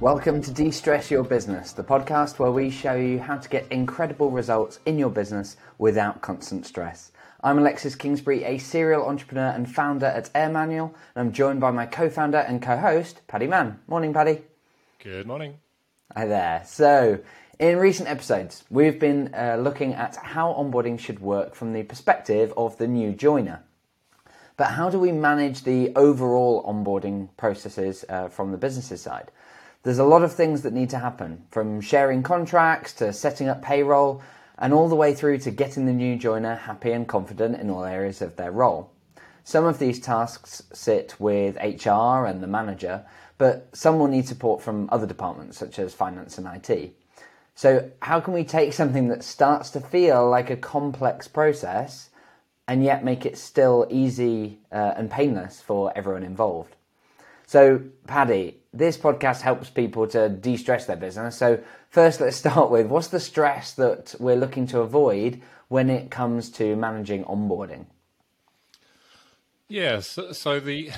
Welcome to De Stress Your Business, the podcast where we show you how to get incredible results in your business without constant stress. I'm Alexis Kingsbury, a serial entrepreneur and founder at Air Manual, and I'm joined by my co founder and co host, Paddy Mann. Morning, Paddy. Good morning. Hi there. So, in recent episodes, we've been uh, looking at how onboarding should work from the perspective of the new joiner. But how do we manage the overall onboarding processes uh, from the business's side? There's a lot of things that need to happen, from sharing contracts to setting up payroll, and all the way through to getting the new joiner happy and confident in all areas of their role. Some of these tasks sit with HR and the manager, but some will need support from other departments such as finance and IT. So, how can we take something that starts to feel like a complex process and yet make it still easy uh, and painless for everyone involved? So, Paddy, this podcast helps people to de stress their business. So, first, let's start with what's the stress that we're looking to avoid when it comes to managing onboarding? Yes. Yeah, so, so, the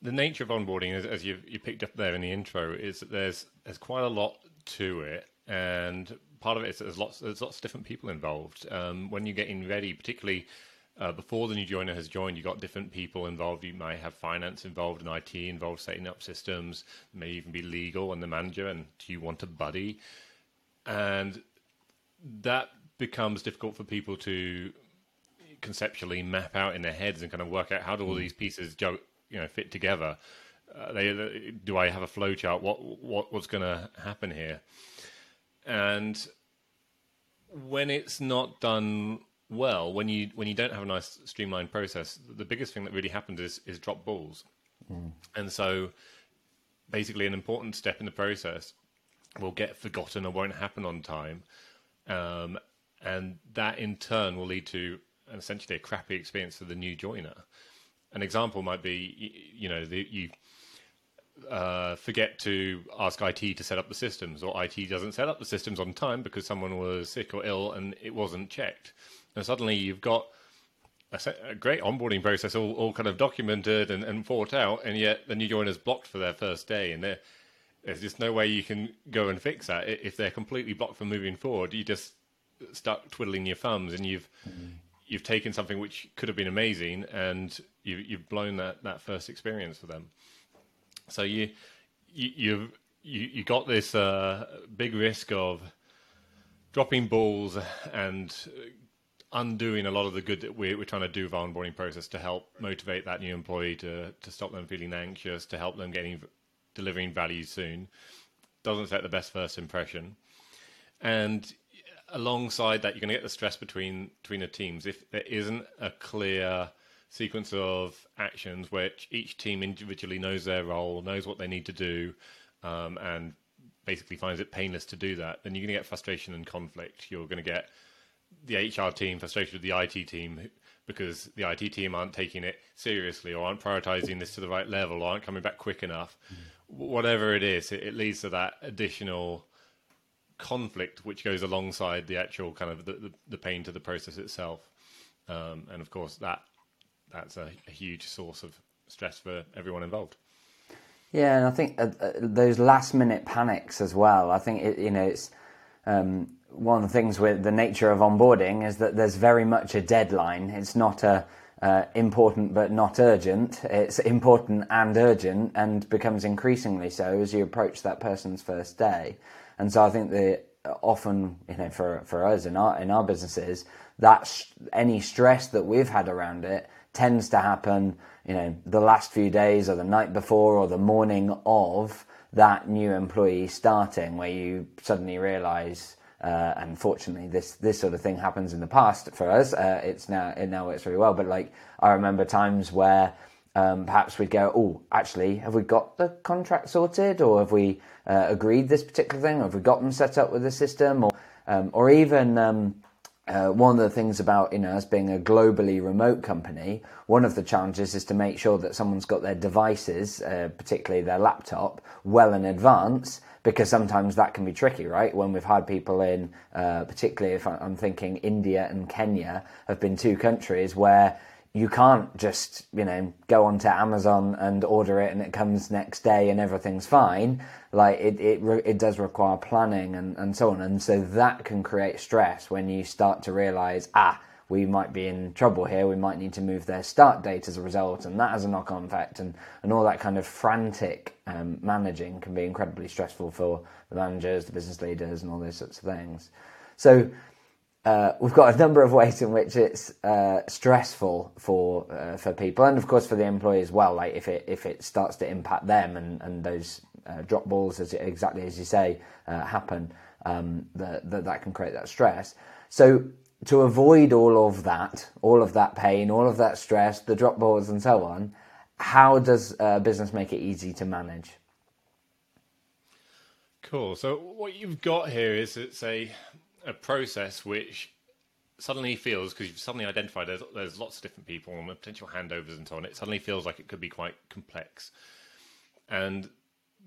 the nature of onboarding, as, as you you picked up there in the intro, is that there's there's quite a lot to it, and part of it is there's lots there's lots of different people involved. Um, when you're getting ready, particularly uh, before the new joiner has joined, you've got different people involved. You might have finance involved and IT involved, setting up systems, may even be legal and the manager. And do you want a buddy? And that becomes difficult for people to conceptually map out in their heads and kind of work out how do all these pieces you know fit together. Uh, they, do I have a flow chart? What what what's going to happen here? And when it's not done well, when you when you don't have a nice streamlined process, the biggest thing that really happens is is drop balls, mm. and so basically an important step in the process will get forgotten or won't happen on time, um, and that in turn will lead to essentially a crappy experience for the new joiner. An example might be, you know, the, you uh, forget to ask IT to set up the systems, or IT doesn't set up the systems on time because someone was sick or ill and it wasn't checked and suddenly you've got a, a great onboarding process all, all kind of documented and, and thought out, and yet the new joiners blocked for their first day, and there's just no way you can go and fix that. If they're completely blocked from moving forward, you just start twiddling your thumbs, and you've mm-hmm. you've taken something which could have been amazing, and you, you've blown that, that first experience for them. So you you you've, you you got this uh, big risk of dropping balls and undoing a lot of the good that we're, we're trying to do with our onboarding process to help motivate that new employee to to stop them feeling anxious, to help them getting delivering value soon. Doesn't set the best first impression, and alongside that, you're going to get the stress between between the teams if there isn't a clear sequence of actions which each team individually knows their role, knows what they need to do, um, and basically finds it painless to do that. Then you're going to get frustration and conflict. You're going to get the HR team frustrated with the IT team because the IT team aren't taking it seriously or aren't prioritizing this to the right level or aren't coming back quick enough. Mm-hmm. Whatever it is, it, it, leads to that additional conflict which goes alongside the actual kind of the, the, the pain to the process itself. Um, and of course, that that's a, a, huge source of stress for everyone involved. Yeah, and I think uh, uh, those last minute panics as well. I think it, you know it's um, one of the things with the nature of onboarding is that there's very much a deadline. It's not a uh, important but not urgent. It's important and urgent, and becomes increasingly so as you approach that person's first day. And so I think that often, you know, for for us in our in our businesses, that sh- any stress that we've had around it tends to happen, you know, the last few days or the night before or the morning of that new employee starting, where you suddenly realise uh, unfortunately, this this sort of thing happens in the past for us. Uh, it's now it now works very well. But like I remember times where um, perhaps we'd go, oh, actually, have we got the contract sorted, or have we uh, agreed this particular thing, or have we got them set up with the system, or um, or even um, uh, one of the things about you know us being a globally remote company, one of the challenges is to make sure that someone's got their devices, uh, particularly their laptop, well in advance because sometimes that can be tricky, right? When we've had people in, uh, particularly if I'm thinking India and Kenya, have been two countries where you can't just you know go onto Amazon and order it and it comes next day and everything's fine. Like it it it does require planning and and so on, and so that can create stress when you start to realize ah we might be in trouble here. We might need to move their start date as a result, and that has a knock-on effect, and, and all that kind of frantic um, managing can be incredibly stressful for the managers, the business leaders, and all those sorts of things. So uh, we've got a number of ways in which it's uh, stressful for uh, for people, and of course for the employee as well. Like if it if it starts to impact them, and and those uh, drop balls, as exactly as you say, uh, happen, um, that that can create that stress. So to avoid all of that, all of that pain, all of that stress, the drop balls, and so on, how does a business make it easy to manage? Cool. So what you've got here is it's a a process which suddenly feels because you've suddenly identified there's, there's lots of different people and potential handovers and so on. It suddenly feels like it could be quite complex, and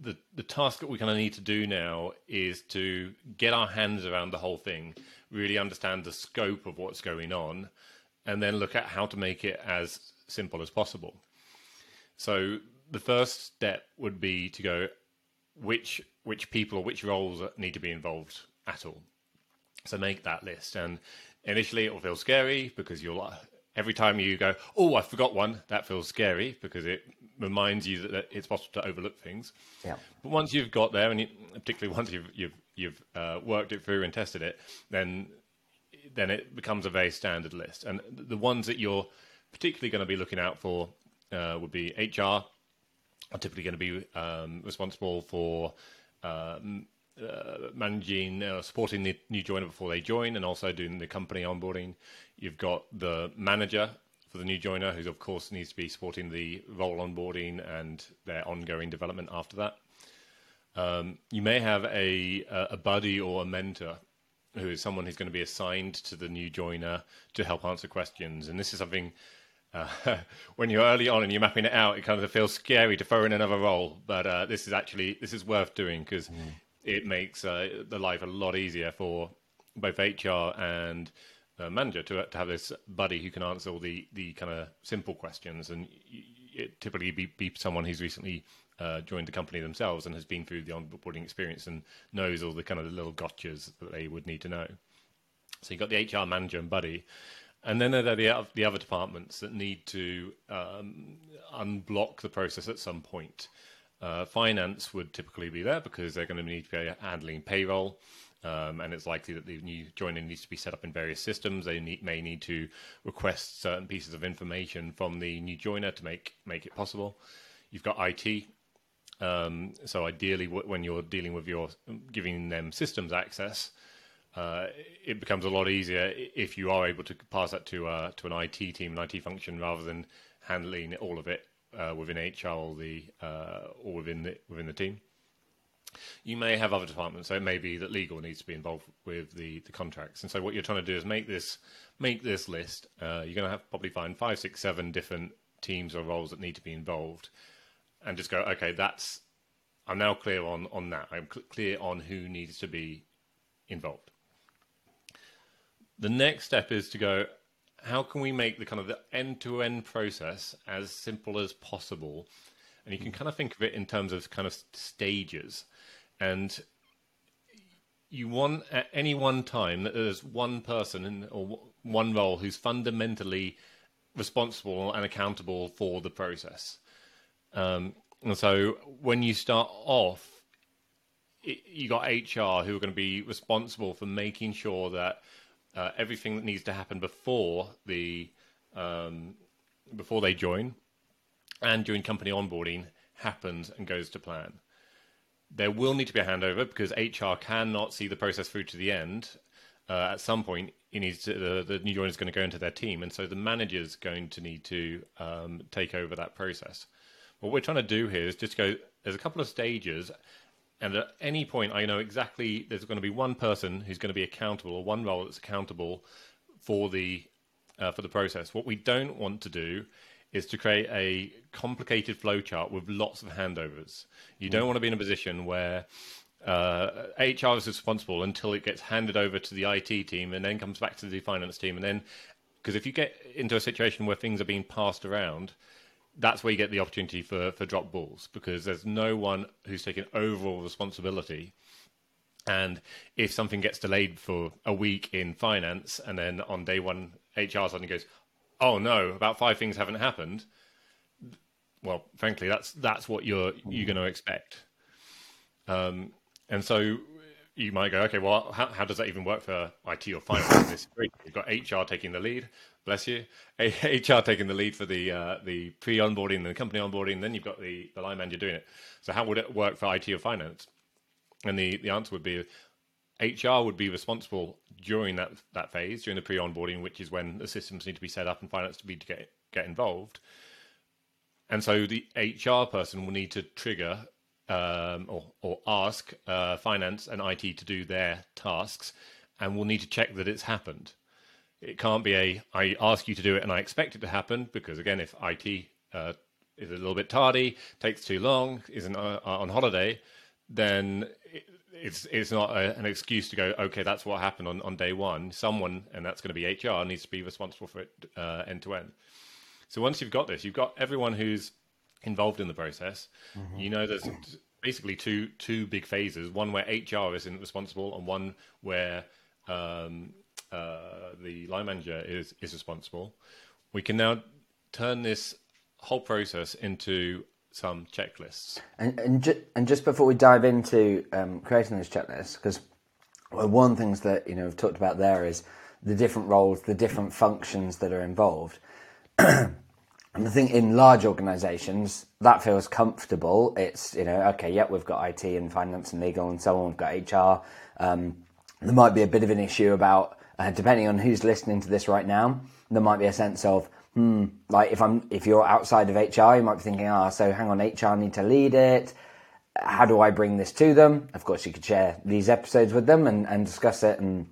the the task that we kind of need to do now is to get our hands around the whole thing, really understand the scope of what's going on, and then look at how to make it as simple as possible. So the first step would be to go which which people or which roles need to be involved at all. So make that list, and initially it will feel scary because you'll every time you go, oh, I forgot one, that feels scary because it reminds you that it's possible to overlook things. Yeah. But once you've got there, and you, particularly once you've you've you've uh, worked it through and tested it, then then it becomes a very standard list. And the ones that you're particularly going to be looking out for uh, would be HR are typically going to be um, responsible for um, uh, managing, uh, supporting the new joiner before they join, and also doing the company onboarding. You've got the manager for the new joiner, who of course needs to be supporting the role onboarding and their ongoing development after that. Um, you may have a a buddy or a mentor who is someone who's going to be assigned to the new joiner to help answer questions, and this is something. Uh, when you're early on and you're mapping it out, it kind of feels scary to throw in another role. But uh, this is actually this is worth doing because mm. It makes uh, the life a lot easier for both HR and uh, manager to to have this buddy who can answer all the the kind of simple questions, and it typically be, be someone who's recently uh, joined the company themselves and has been through the onboarding experience and knows all the kind of little gotchas that they would need to know. So you've got the HR manager and buddy, and then there are the, the other departments that need to um, unblock the process at some point. Uh, finance would typically be there because they're going to need to be handling payroll. Um, and it's likely that the new joiner needs to be set up in various systems. They need, may need to request certain pieces of information from the new joiner to make make it possible. You've got IT. Um, so ideally, when you're dealing with your giving them systems access, uh, it becomes a lot easier if you are able to pass that to uh, to an IT team, an IT function, rather than handling all of it uh, within HR or the uh, or within the within the team. You may have other departments, so it may be that legal needs to be involved with the, the contracts. And so what you're trying to do is make this make this list. Uh, you're going to have probably find five, six, seven different teams or roles that need to be involved, and just go, okay, that's I'm now clear on on that. I'm cl- clear on who needs to be involved. The next step is to go. How can we make the kind of the end-to-end process as simple as possible? And you can kind of think of it in terms of kind of stages and you want at any one time that there's one person in, or one role who's fundamentally responsible and accountable for the process. Um, and so when you start off, it, you got HR who are going to be responsible for making sure that uh, everything that needs to happen before the um, before they join and during company onboarding happens and goes to plan there will need to be a handover because HR cannot see the process through to the end. Uh, at some point, needs to, the, the new joiner is going to go into their team, and so the manager is going to need to um, take over that process. What we're trying to do here is just go. There's a couple of stages, and at any point, I know exactly there's going to be one person who's going to be accountable, or one role that's accountable for the uh, for the process. What we don't want to do is to create a complicated flowchart with lots of handovers. You don't mm. want to be in a position where uh, HR is responsible until it gets handed over to the IT team and then comes back to the finance team and then Because if you get into a situation where things are being passed around, that's where you get the opportunity for, for drop balls because there's no one who's taking overall responsibility. And if something gets delayed for a week in finance and then on day one, HR suddenly goes, oh no, about five things haven't happened. Well, frankly, that's that's what you're you're going to expect. Um, and so you might go, okay, well, how, how does that even work for IT or finance? this You've got HR taking the lead, bless you. HR taking the lead for the uh, the pre onboarding the company onboarding. Then you've got the, the line manager doing it. So how would it work for IT or finance? And the, the answer would be HR would be responsible during that, that phase, during the pre onboarding, which is when the systems need to be set up and finance to be to get get involved. And so the HR person will need to trigger um, or, or ask uh, finance and IT to do their tasks, and we'll need to check that it's happened. It can't be a I ask you to do it and I expect it to happen because again, if IT uh, is a little bit tardy, takes too long, isn't uh, on holiday, then it, it's it's not a, an excuse to go. Okay, that's what happened on, on day one. Someone, and that's going to be HR, needs to be responsible for it uh, end to end. So once you've got this, you've got everyone who's involved in the process. Mm-hmm. You know, there's basically two two big phases: one where HR isn't responsible, and one where um, uh, the line manager is is responsible. We can now turn this whole process into some checklists. And and, ju- and just before we dive into um, creating those checklists, because well, one of the things that you know we've talked about there is the different roles, the different functions that are involved. And I think in large organisations that feels comfortable. It's you know okay, yeah, we've got IT and finance and legal and so on. We've got HR. Um, there might be a bit of an issue about uh, depending on who's listening to this right now. There might be a sense of hmm, like if I'm if you're outside of HR, you might be thinking, ah, oh, so hang on, HR need to lead it. How do I bring this to them? Of course, you could share these episodes with them and, and discuss it and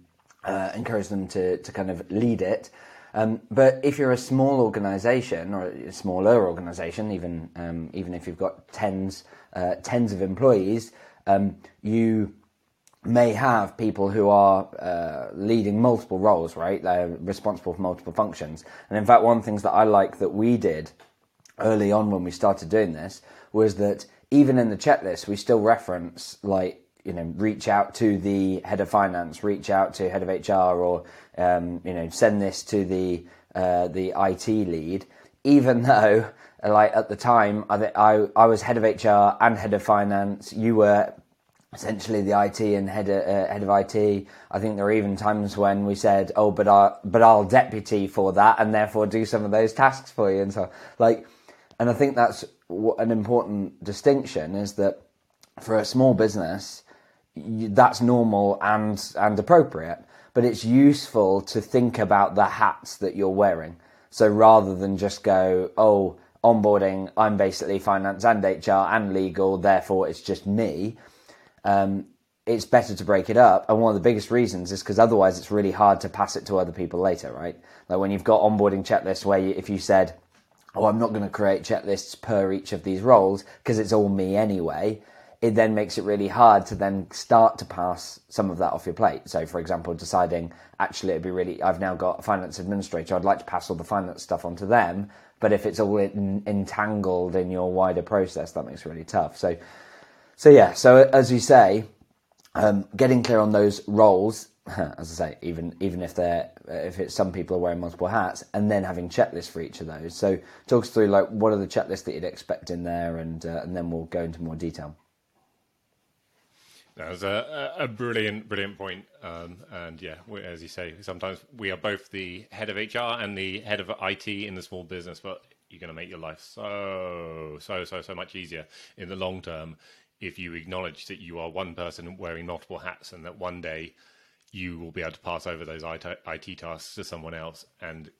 uh, encourage them to to kind of lead it. Um, but if you're a small organisation or a smaller organisation, even um, even if you've got tens uh, tens of employees, um, you may have people who are uh, leading multiple roles, right? They're responsible for multiple functions. And in fact, one of the things that I like that we did early on when we started doing this was that even in the checklist, we still reference like you know reach out to the head of finance, reach out to head of HR, or um, you know send this to the uh, the IT lead. Even though, like at the time, I, I I was head of HR and head of finance. You were essentially the IT and head of, uh, head of IT. I think there are even times when we said, "Oh, but I but I'll deputy for that, and therefore do some of those tasks for you." And so, like, and I think that's an important distinction is that for a small business, that's normal and and appropriate. But it's useful to think about the hats that you're wearing. So rather than just go, oh, onboarding, I'm basically finance and HR and legal, therefore it's just me. Um, it's better to break it up. And one of the biggest reasons is because otherwise it's really hard to pass it to other people later, right? Like when you've got onboarding checklists where you, if you said, oh, I'm not going to create checklists per each of these roles because it's all me anyway, it then makes it really hard to then start to pass some of that off your plate. So, for example, deciding actually it'd be really, I've now got a finance administrator, I'd like to pass all the finance stuff onto them. But if it's all in, entangled in your wider process, that makes it really tough. So, so yeah, so as you say, um, getting clear on those roles, as I say, even even if they're if it's some people are wearing multiple hats, and then having checklists for each of those. So talk us through like what are the checklists that you'd expect in there, and uh, and then we'll go into more detail. That was a, a brilliant, brilliant point. Um, and yeah, we, as you say, sometimes we are both the head of HR and the head of IT in the small business, but you're going to make your life so, so, so, so much easier in the long term if you acknowledge that you are one person wearing multiple hats and that one day you will be able to pass over those IT tasks to someone else and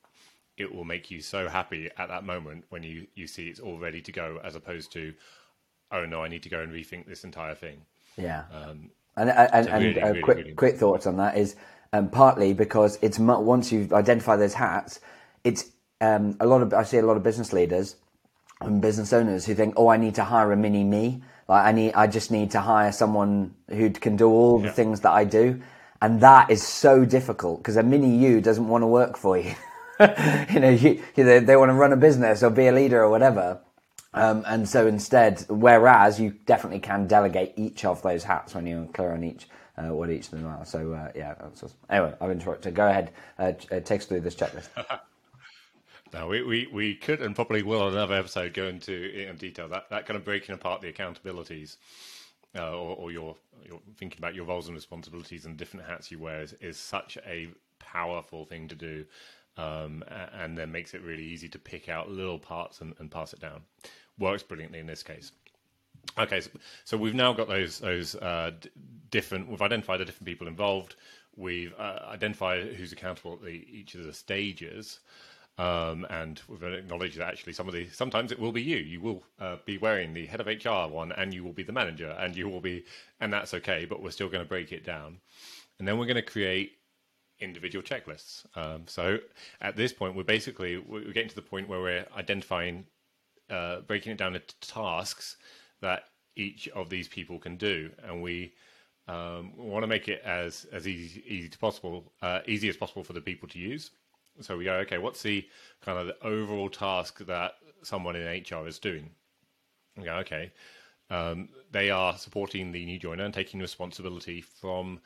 it will make you so happy at that moment when you, you see it's all ready to go as opposed to, oh no, I need to go and rethink this entire thing. Yeah. Um, and and, and really, uh, really, quick really quick thoughts on that is um, partly because it's once you've identified those hats, it's um, a lot of I see a lot of business leaders and business owners who think, oh, I need to hire a mini me. Like I need, I just need to hire someone who can do all the yeah. things that I do, and that is so difficult because a mini you doesn't want to work for you. you know, you, you, they, they want to run a business or be a leader or whatever. Um, and so instead, whereas you definitely can delegate each of those hats when you're clear on each uh, what each of them are. So uh, yeah, awesome. anyway, I've interrupted. Go ahead, uh, uh take us through this checklist. Now we, we, we could and probably will on another episode go into in detail that, that kind of breaking apart the accountabilities uh, or, or your, your thinking about your roles and responsibilities and different hats you wear is, is such a powerful thing to do um, and then makes it really easy to pick out little parts and, and pass it down. Works brilliantly in this case. Okay, so, so we've now got those those uh, d- different. We've identified the different people involved. We've uh, identified who's accountable at the, each of the stages. Um, and we've acknowledged that actually some of the sometimes it will be you. You will uh, be wearing the head of HR one, and you will be the manager, and you will be, and that's okay. But we're still going to break it down, and then we're going to create individual checklists. Um, so at this point, we're basically we're getting to the point where we're identifying, uh, breaking it down into tasks that each of these people can do, and we um, want to make it as as easy, easy to possible, uh, easy as possible for the people to use. So we go, okay, what's the kind of the overall task that someone in HR is doing? We go, okay, um, they are supporting the new joiner and taking responsibility from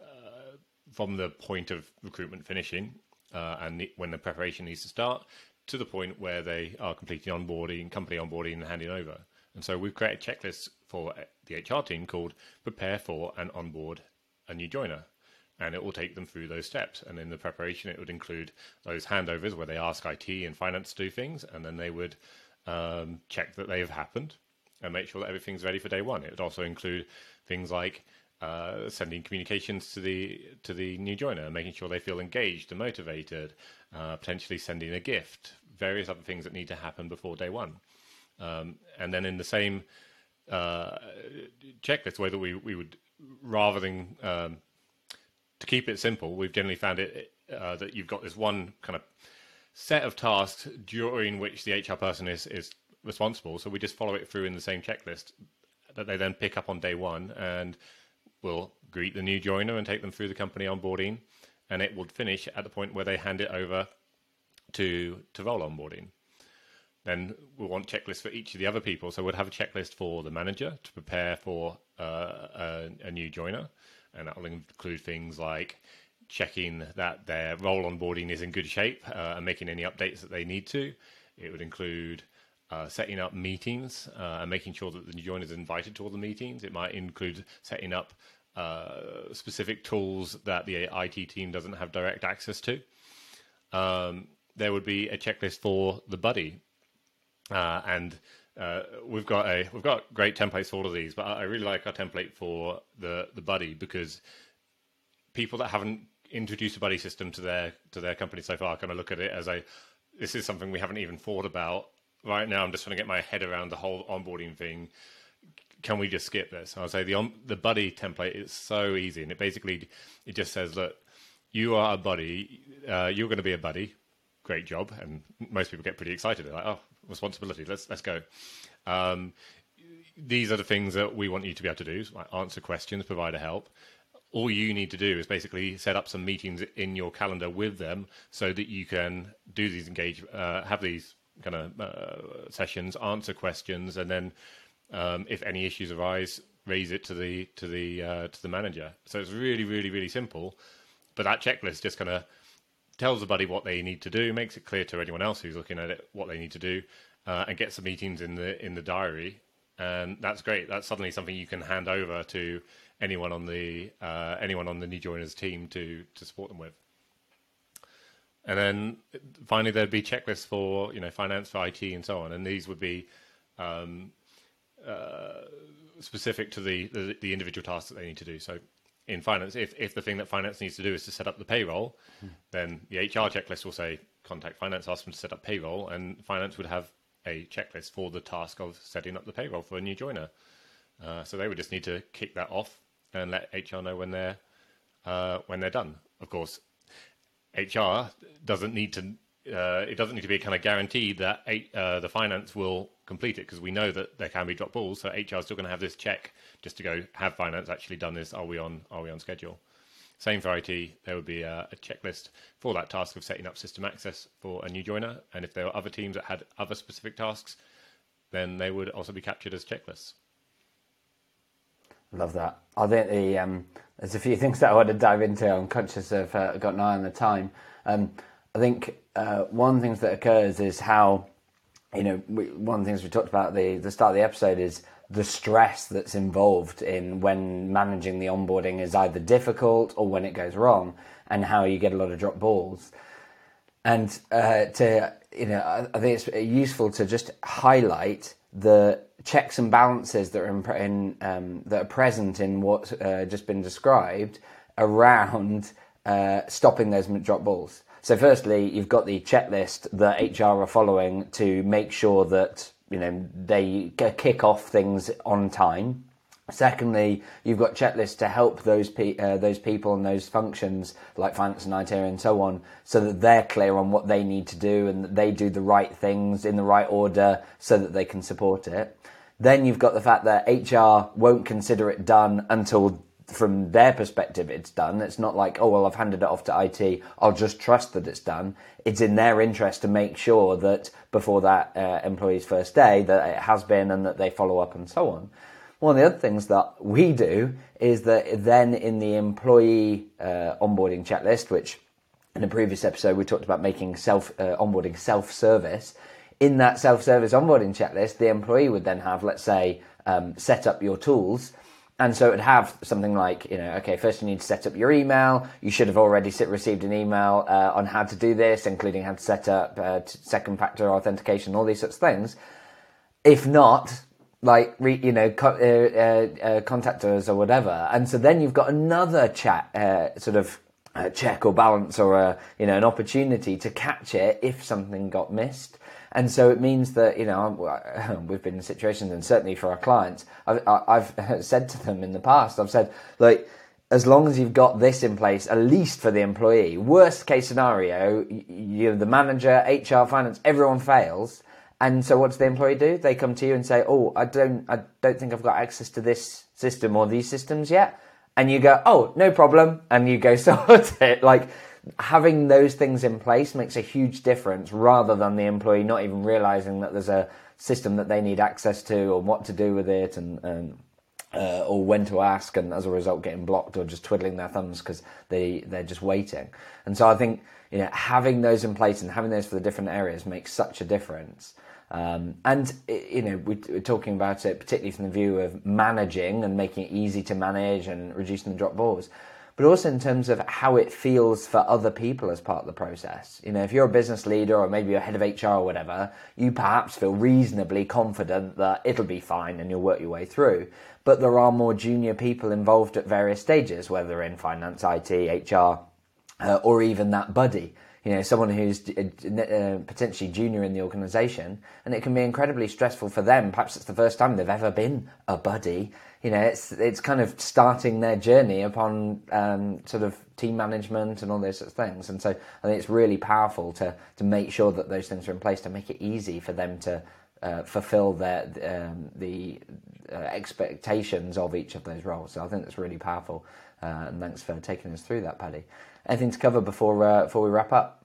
uh, from the point of recruitment finishing uh, and the, when the preparation needs to start to the point where they are completing onboarding, company onboarding, and handing over. And so we've created checklists for the HR team called Prepare for and Onboard a New Joiner and it will take them through those steps. And in the preparation, it would include those handovers where they ask IT and finance to do things, and then they would um, check that they have happened and make sure that everything's ready for day one. It would also include things like uh, sending communications to the to the new joiner, making sure they feel engaged and motivated, uh, potentially sending a gift, various other things that need to happen before day one. Um, and then in the same uh, checklist way that we, we would, rather than um, to keep it simple, we've generally found it uh, that you've got this one kind of set of tasks during which the HR person is is responsible. So we just follow it through in the same checklist that they then pick up on day one, and we'll greet the new joiner and take them through the company onboarding, and it will finish at the point where they hand it over to to role onboarding. Then we'll want checklists for each of the other people. So we'd have a checklist for the manager to prepare for uh, a, a new joiner and that will include things like checking that their role onboarding is in good shape uh, and making any updates that they need to. It would include uh, setting up meetings uh, and making sure that the new joiners are invited to all the meetings. It might include setting up uh, specific tools that the IT team doesn't have direct access to. Um, there would be a checklist for the buddy, uh, and uh, we've got a we've got great templates for all of these, but I really like our template for the the buddy because people that haven't introduced a buddy system to their to their company so far kind of look at it as a this is something we haven't even thought about right now. I'm just trying to get my head around the whole onboarding thing. Can we just skip this? I'll say the on, the buddy template is so easy, and it basically it just says, look, you are a buddy. Uh, you're going to be a buddy. Great job, and most people get pretty excited. They're like, oh, responsibility. Let's let's go. Um, these are the things that we want you to be able to do: like answer questions, provide a help. All you need to do is basically set up some meetings in your calendar with them, so that you can do these engage, uh, have these kind of uh, sessions, answer questions, and then um, if any issues arise, raise it to the to the uh, to the manager. So it's really, really, really simple. But that checklist just kind of tells the buddy what they need to do, makes it clear to anyone else who's looking at it what they need to do, uh, and gets the meetings in the in the diary. And that's great. That's suddenly something you can hand over to anyone on the uh, anyone on the new joiners team to to support them with. And then finally, there'd be checklists for you know finance, for IT, and so on. And these would be um, uh, specific to the, the, the individual tasks that they need to do. So in finance, if, if the thing that finance needs to do is to set up the payroll, hmm. then the HR checklist will say contact finance, ask them to set up payroll, and finance would have a checklist for the task of setting up the payroll for a new joiner. Uh, so they would just need to kick that off and let HR know when they're uh, when they're done. Of course, HR doesn't need to. Uh, it doesn't need to be a kind of guarantee that uh, the finance will complete it because we know that there can be drop balls. So HR is still going to have this check just to go have finance actually done this. Are we on? Are we on schedule? Same for IT, there would be a, a, checklist for that task of setting up system access for a new joiner. And if there were other teams that had other specific tasks, then they would also be captured as checklists. Love that. I think the um, there's a few things that I want to dive into. I'm conscious of uh, got an eye on the time. Um, I think uh, one of the things that occurs is how you know we, one of the things we talked about at the the start of the episode is the stress that's involved in when managing the onboarding is either difficult or when it goes wrong, and how you get a lot of drop balls. And uh, to you know, I, I think it's useful to just highlight the checks and balances that are in, in um, that are present in what's uh, just been described around uh, stopping those drop balls. So, firstly, you've got the checklist that HR are following to make sure that you know they kick off things on time. Secondly, you've got checklists to help those pe- uh, those people and those functions like finance and IT and so on, so that they're clear on what they need to do and that they do the right things in the right order, so that they can support it. Then you've got the fact that HR won't consider it done until from their perspective it's done. It's not like, oh, well, I've handed it off to IT, I'll just trust that it's done. It's in their interest to make sure that before that uh, employee's first day that it has been and that they follow up and so on. One of the other things that we do is that then in the employee uh, onboarding checklist, which in a previous episode we talked about making self uh, onboarding self-service, in that self-service onboarding checklist, the employee would then have, let's say, um, set up your tools. And so it would have something like, you know, okay, first you need to set up your email. You should have already received an email uh, on how to do this, including how to set up uh, second factor authentication, all these sorts of things. If not, like, re, you know, co- uh, uh, uh contact us or whatever. And so then you've got another chat, uh, sort of check or balance or a, you know, an opportunity to catch it if something got missed. And so it means that, you know, we've been in situations, and certainly for our clients, I've, I've said to them in the past, I've said, like, as long as you've got this in place, at least for the employee, worst case scenario, you, the manager, HR, finance, everyone fails. And so what does the employee do? They come to you and say, "Oh, I don't, I don't think I've got access to this system or these systems yet." And you go, "Oh, no problem," and you go sort it. Like having those things in place makes a huge difference rather than the employee not even realizing that there's a system that they need access to or what to do with it and, and uh, or when to ask and as a result getting blocked or just twiddling their thumbs because they they're just waiting and so i think you know having those in place and having those for the different areas makes such a difference um, and you know we, are talking about it particularly from the view of managing and making it easy to manage and reducing the drop balls but also in terms of how it feels for other people as part of the process. You know, if you're a business leader or maybe you're head of HR or whatever, you perhaps feel reasonably confident that it'll be fine and you'll work your way through. But there are more junior people involved at various stages, whether in finance, IT, HR, uh, or even that buddy you know, someone who's uh, uh, potentially junior in the organisation, and it can be incredibly stressful for them. Perhaps it's the first time they've ever been a buddy. You know, it's it's kind of starting their journey upon um, sort of team management and all those sorts of things. And so I think it's really powerful to to make sure that those things are in place to make it easy for them to uh, fulfill their um, the uh, expectations of each of those roles. So I think that's really powerful. Uh, and thanks for taking us through that, Paddy. Anything to cover before uh, before we wrap up?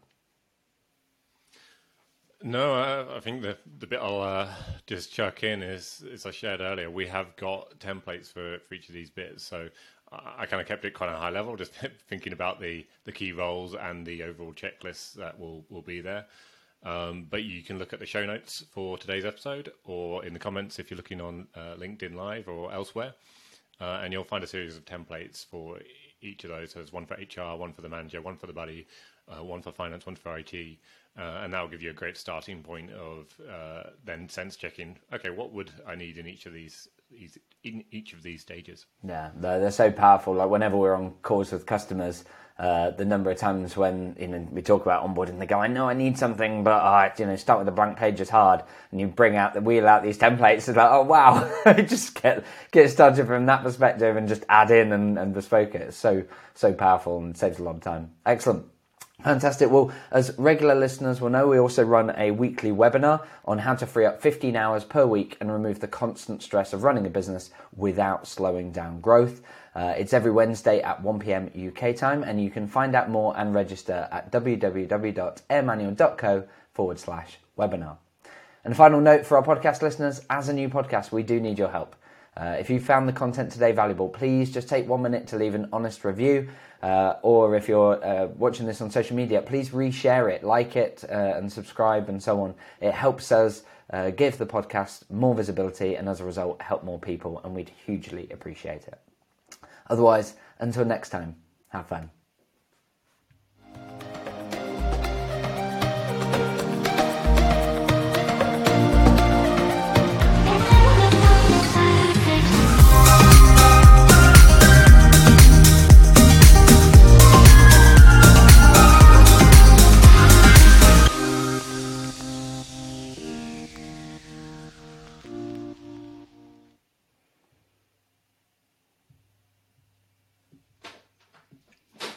No, I, I think the the bit I'll uh, just chuck in is, as I shared earlier, we have got templates for, for each of these bits. So I, kind of kept it quite a high level, just thinking about the, the key roles and the overall checklists that will, will be there. Um, but you can look at the show notes for today's episode or in the comments if you're looking on uh, LinkedIn Live or elsewhere. Uh, and you'll find a series of templates for each of those. There's one for HR, one for the manager, one for the buddy, uh, one for finance, one for IT, uh, and that will give you a great starting point of uh, then sense checking. Okay, what would I need in each of these, in each of these stages? Yeah, they're, they're so powerful. Like whenever we're on calls with customers, uh, the number of times when you know we talk about onboarding, they go, "I know I need something, but uh, you know, start with a blank page is hard." And you bring out the wheel out these templates. It's like, "Oh wow!" just get get started from that perspective and just add in and, and bespoke it. It's so so powerful and saves a lot of time. Excellent. Fantastic. Well, as regular listeners will know, we also run a weekly webinar on how to free up 15 hours per week and remove the constant stress of running a business without slowing down growth. Uh, it's every Wednesday at 1pm UK time, and you can find out more and register at www.airmanual.co forward slash webinar. And a final note for our podcast listeners as a new podcast, we do need your help. Uh, if you found the content today valuable, please just take one minute to leave an honest review. Uh, or if you're uh, watching this on social media, please reshare it, like it, uh, and subscribe, and so on. It helps us uh, give the podcast more visibility, and as a result, help more people, and we'd hugely appreciate it. Otherwise, until next time, have fun.